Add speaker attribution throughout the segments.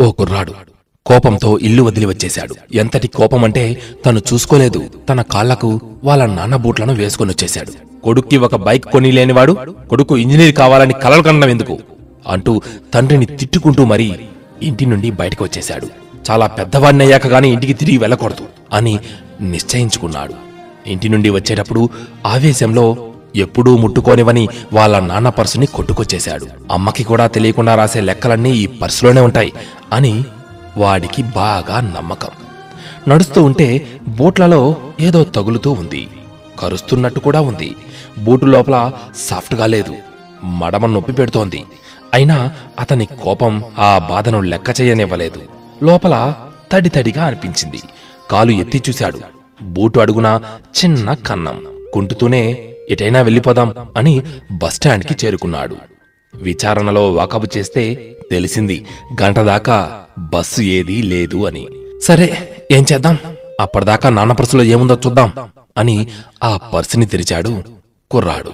Speaker 1: ఓ కుర్రాడు కోపంతో ఇల్లు వదిలి వచ్చేశాడు. ఎంతటి కోపమంటే తను చూసుకోలేదు. తన కాళ్ళకు వాళ్ళ నాన్న బూట్లను వేసుకొని వచ్చేశాడు. కొడుక్కి ఒక బైక్ కొని లేనివాడు కొడుకు ఇంజనీర్ కావాలని కలలు కనడం ఎందుకు? అంటూ తండ్రిని తిట్టుకుంటూ మరీ ఇంటి నుండి బయటకు వచ్చేశాడు. చాలా పెద్దవాడినయ్యాక గాని ఇంటికి తిరిగి వెళ్ళకూడదు అని నిశ్చయించుకున్నాడు. ఇంటి నుండి వచ్చేటప్పుడు ఆవేశంలో ఎప్పుడూ ముట్టుకోనివని వాళ్ళ నాన్న పర్సుని కొట్టుకొచ్చేశాడు. అమ్మకి కూడా తెలియకుండా రాసే లెక్కలన్నీ ఈ పర్సులోనే ఉంటాయి అని వాడికి బాగా నమ్మకం. నడుస్తూ ఉంటే బూట్లలో ఏదో తగులుతూ ఉంది. కరుస్తున్నట్టు కూడా ఉంది. బూటు లోపల సాఫ్ట్గా లేదు. మడమ నొప్పి పెడుతోంది. అయినా అతని కోపం ఆ బాధను లెక్క చేయనివ్వలేదు. లోపల తడి తడిగా అనిపించింది. కాలు ఎత్తి చూశాడు. బూటు అడుగున చిన్న కన్నం. కుంటుతూనే ఎటైనా వెళ్ళిపోదాం అని బస్టాండ్కి చేరుకున్నాడు. విచారణలో వాకబు చేస్తే తెలిసింది గంట దాకా బస్సు ఏదీ లేదు అని. సరే ఏం చేద్దాం? అప్పటిదాకా నాన్న పర్సులో ఏముందో చూద్దాం అని ఆ పర్సుని తెరిచాడు కుర్రాడు.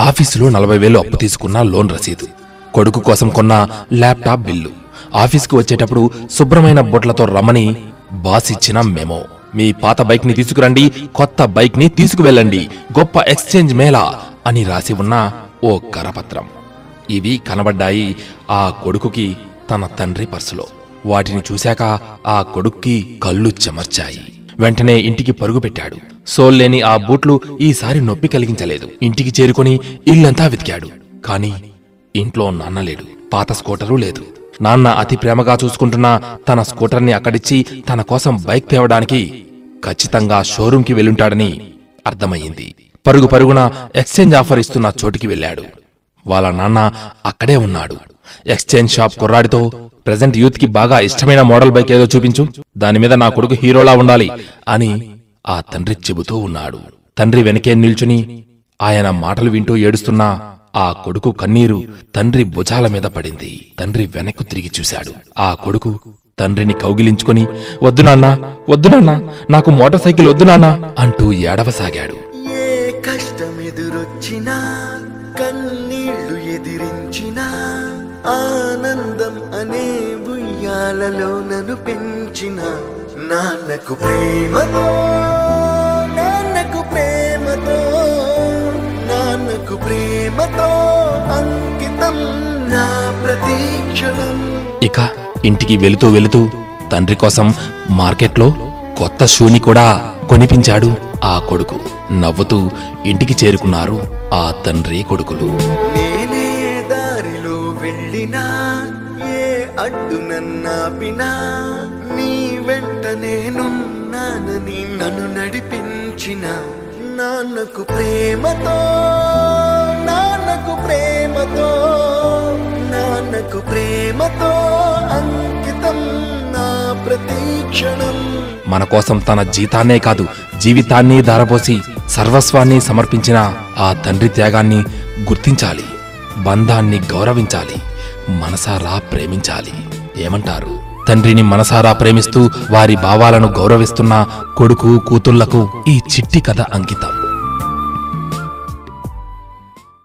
Speaker 1: ఆఫీసులో నలభై వేలు అప్పు తీసుకున్న లోన్ రసీదు కొడుకు కోసం కొన్న ల్యాప్టాప్ బిల్లు ఆఫీస్కు వచ్చేటప్పుడు శుభ్రమైన బొట్లతో రమ్మని బాస్ ఇచ్చిన మెమో. మీ పాత బైక్ని తీసుకురండి కొత్త బైక్ని తీసుకువెళ్ళండి. గొప్ప ఎక్స్చేంజ్ మేళా అని రాసి ఉన్న ఓ కరపత్రం. ఇవి కనబడ్డాయి ఆ కొడుకుకి తన తండ్రి పర్సులో. వాటిని చూశాక ఆ కొడుక్కి కళ్ళు చెమర్చాయి. వెంటనే ఇంటికి పరుగు పెట్టాడు. సోల్లేని ఆ బూట్లు ఈసారి నొప్పి కలిగించలేదు. ఇంటికి చేరుకొని ఇల్లంతా వెతికాడు. కాని ఇంట్లో నాన్న లేడు. పాత స్కూటరు లేదు. నాన్న అతి ప్రేమగా చూసుకుంటున్న తన స్కూటర్ని అక్కడిచ్చి తన కోసం బైక్ తేవడానికి ఖచ్చితంగా షోరూంకి వెళ్ళుంటాడని అర్థమయ్యింది. పరుగు పరుగున ఎక్స్చేంజ్ ఆఫర్ ఇస్తున్న చోటికి వెళ్ళాడు. వాళ్ళ నాన్న అక్కడే ఉన్నాడు. ఎక్స్చేంజ్ షాప్ కుర్రాడితో ప్రజెంట్ యూత్కి బాగా ఇష్టమైన మోడల్ బైక్ ఏదో చూపించు దాని మీద నా కొడుకు హీరోలా ఉండాలి అని ఆ తండ్రి చెబుతూ ఉన్నాడు. తండ్రి వెనకే నిల్చుని ఆయన మాటలు వింటూ ఏడుస్తున్నా ఆ కొడుకు కన్నీరు తండ్రి భుజాల మీద పడింది. తండ్రి వెనక్కు తిరిగి చూశాడు. ఆ కొడుకు తండ్రిని కౌగిలించుకొని వద్దు నాన్న వద్దు నాన్న నాకు మోటార్ సైకిల్ వద్దు నాన్న అంటూ ఏడవసాగాడు.
Speaker 2: ఏ కష్టం ఎదురొచ్చినా కన్నీళ్ళు ఎదిరించినా ఆనందం అనే బుయ్యాలలో నన్ను పెంచిన నాన్నకు ప్రేమతో ప్రేమతో అంకితం నా ప్రతీక్షణం.
Speaker 1: ఇక ఇంటికి వెళుతూ వెళుతూ తండ్రి కోసం మార్కెట్లో కొత్త షూని కూడా కొనిపించాడు ఆ కొడుకు. నవ్వుతూ ఇంటికి చేరుకున్నారు ఆ తండ్రి కొడుకులు.
Speaker 2: నేనే దారిలో వెళ్ళినా ఏ అడ్డు నన్నాపినా నీ వెంట నేనున్నానని నన్ను నడిపించిన నాన్నకు ప్రేమతో నాన్నకు ప్రేమతో నాన్నకు ప్రేమతో అంకితం నా ప్రతీక్షణం
Speaker 1: మన కోసం తన జీతాన్నే కాదు జీవితాన్ని ధారపోసి సర్వస్వాన్ని సమర్పించిన ఆ తండ్రి త్యాగాన్ని గుర్తించాలి బంధాన్ని గౌరవించాలి మనసారా ప్రేమించాలి. ఏమంటారు? తండ్రిని మనసారా ప్రేమిస్తూ వారి భావాలను గౌరవిస్తున్న కొడుకు కూతుళ్ళకు ఈ చిట్టి కథ అంకితం.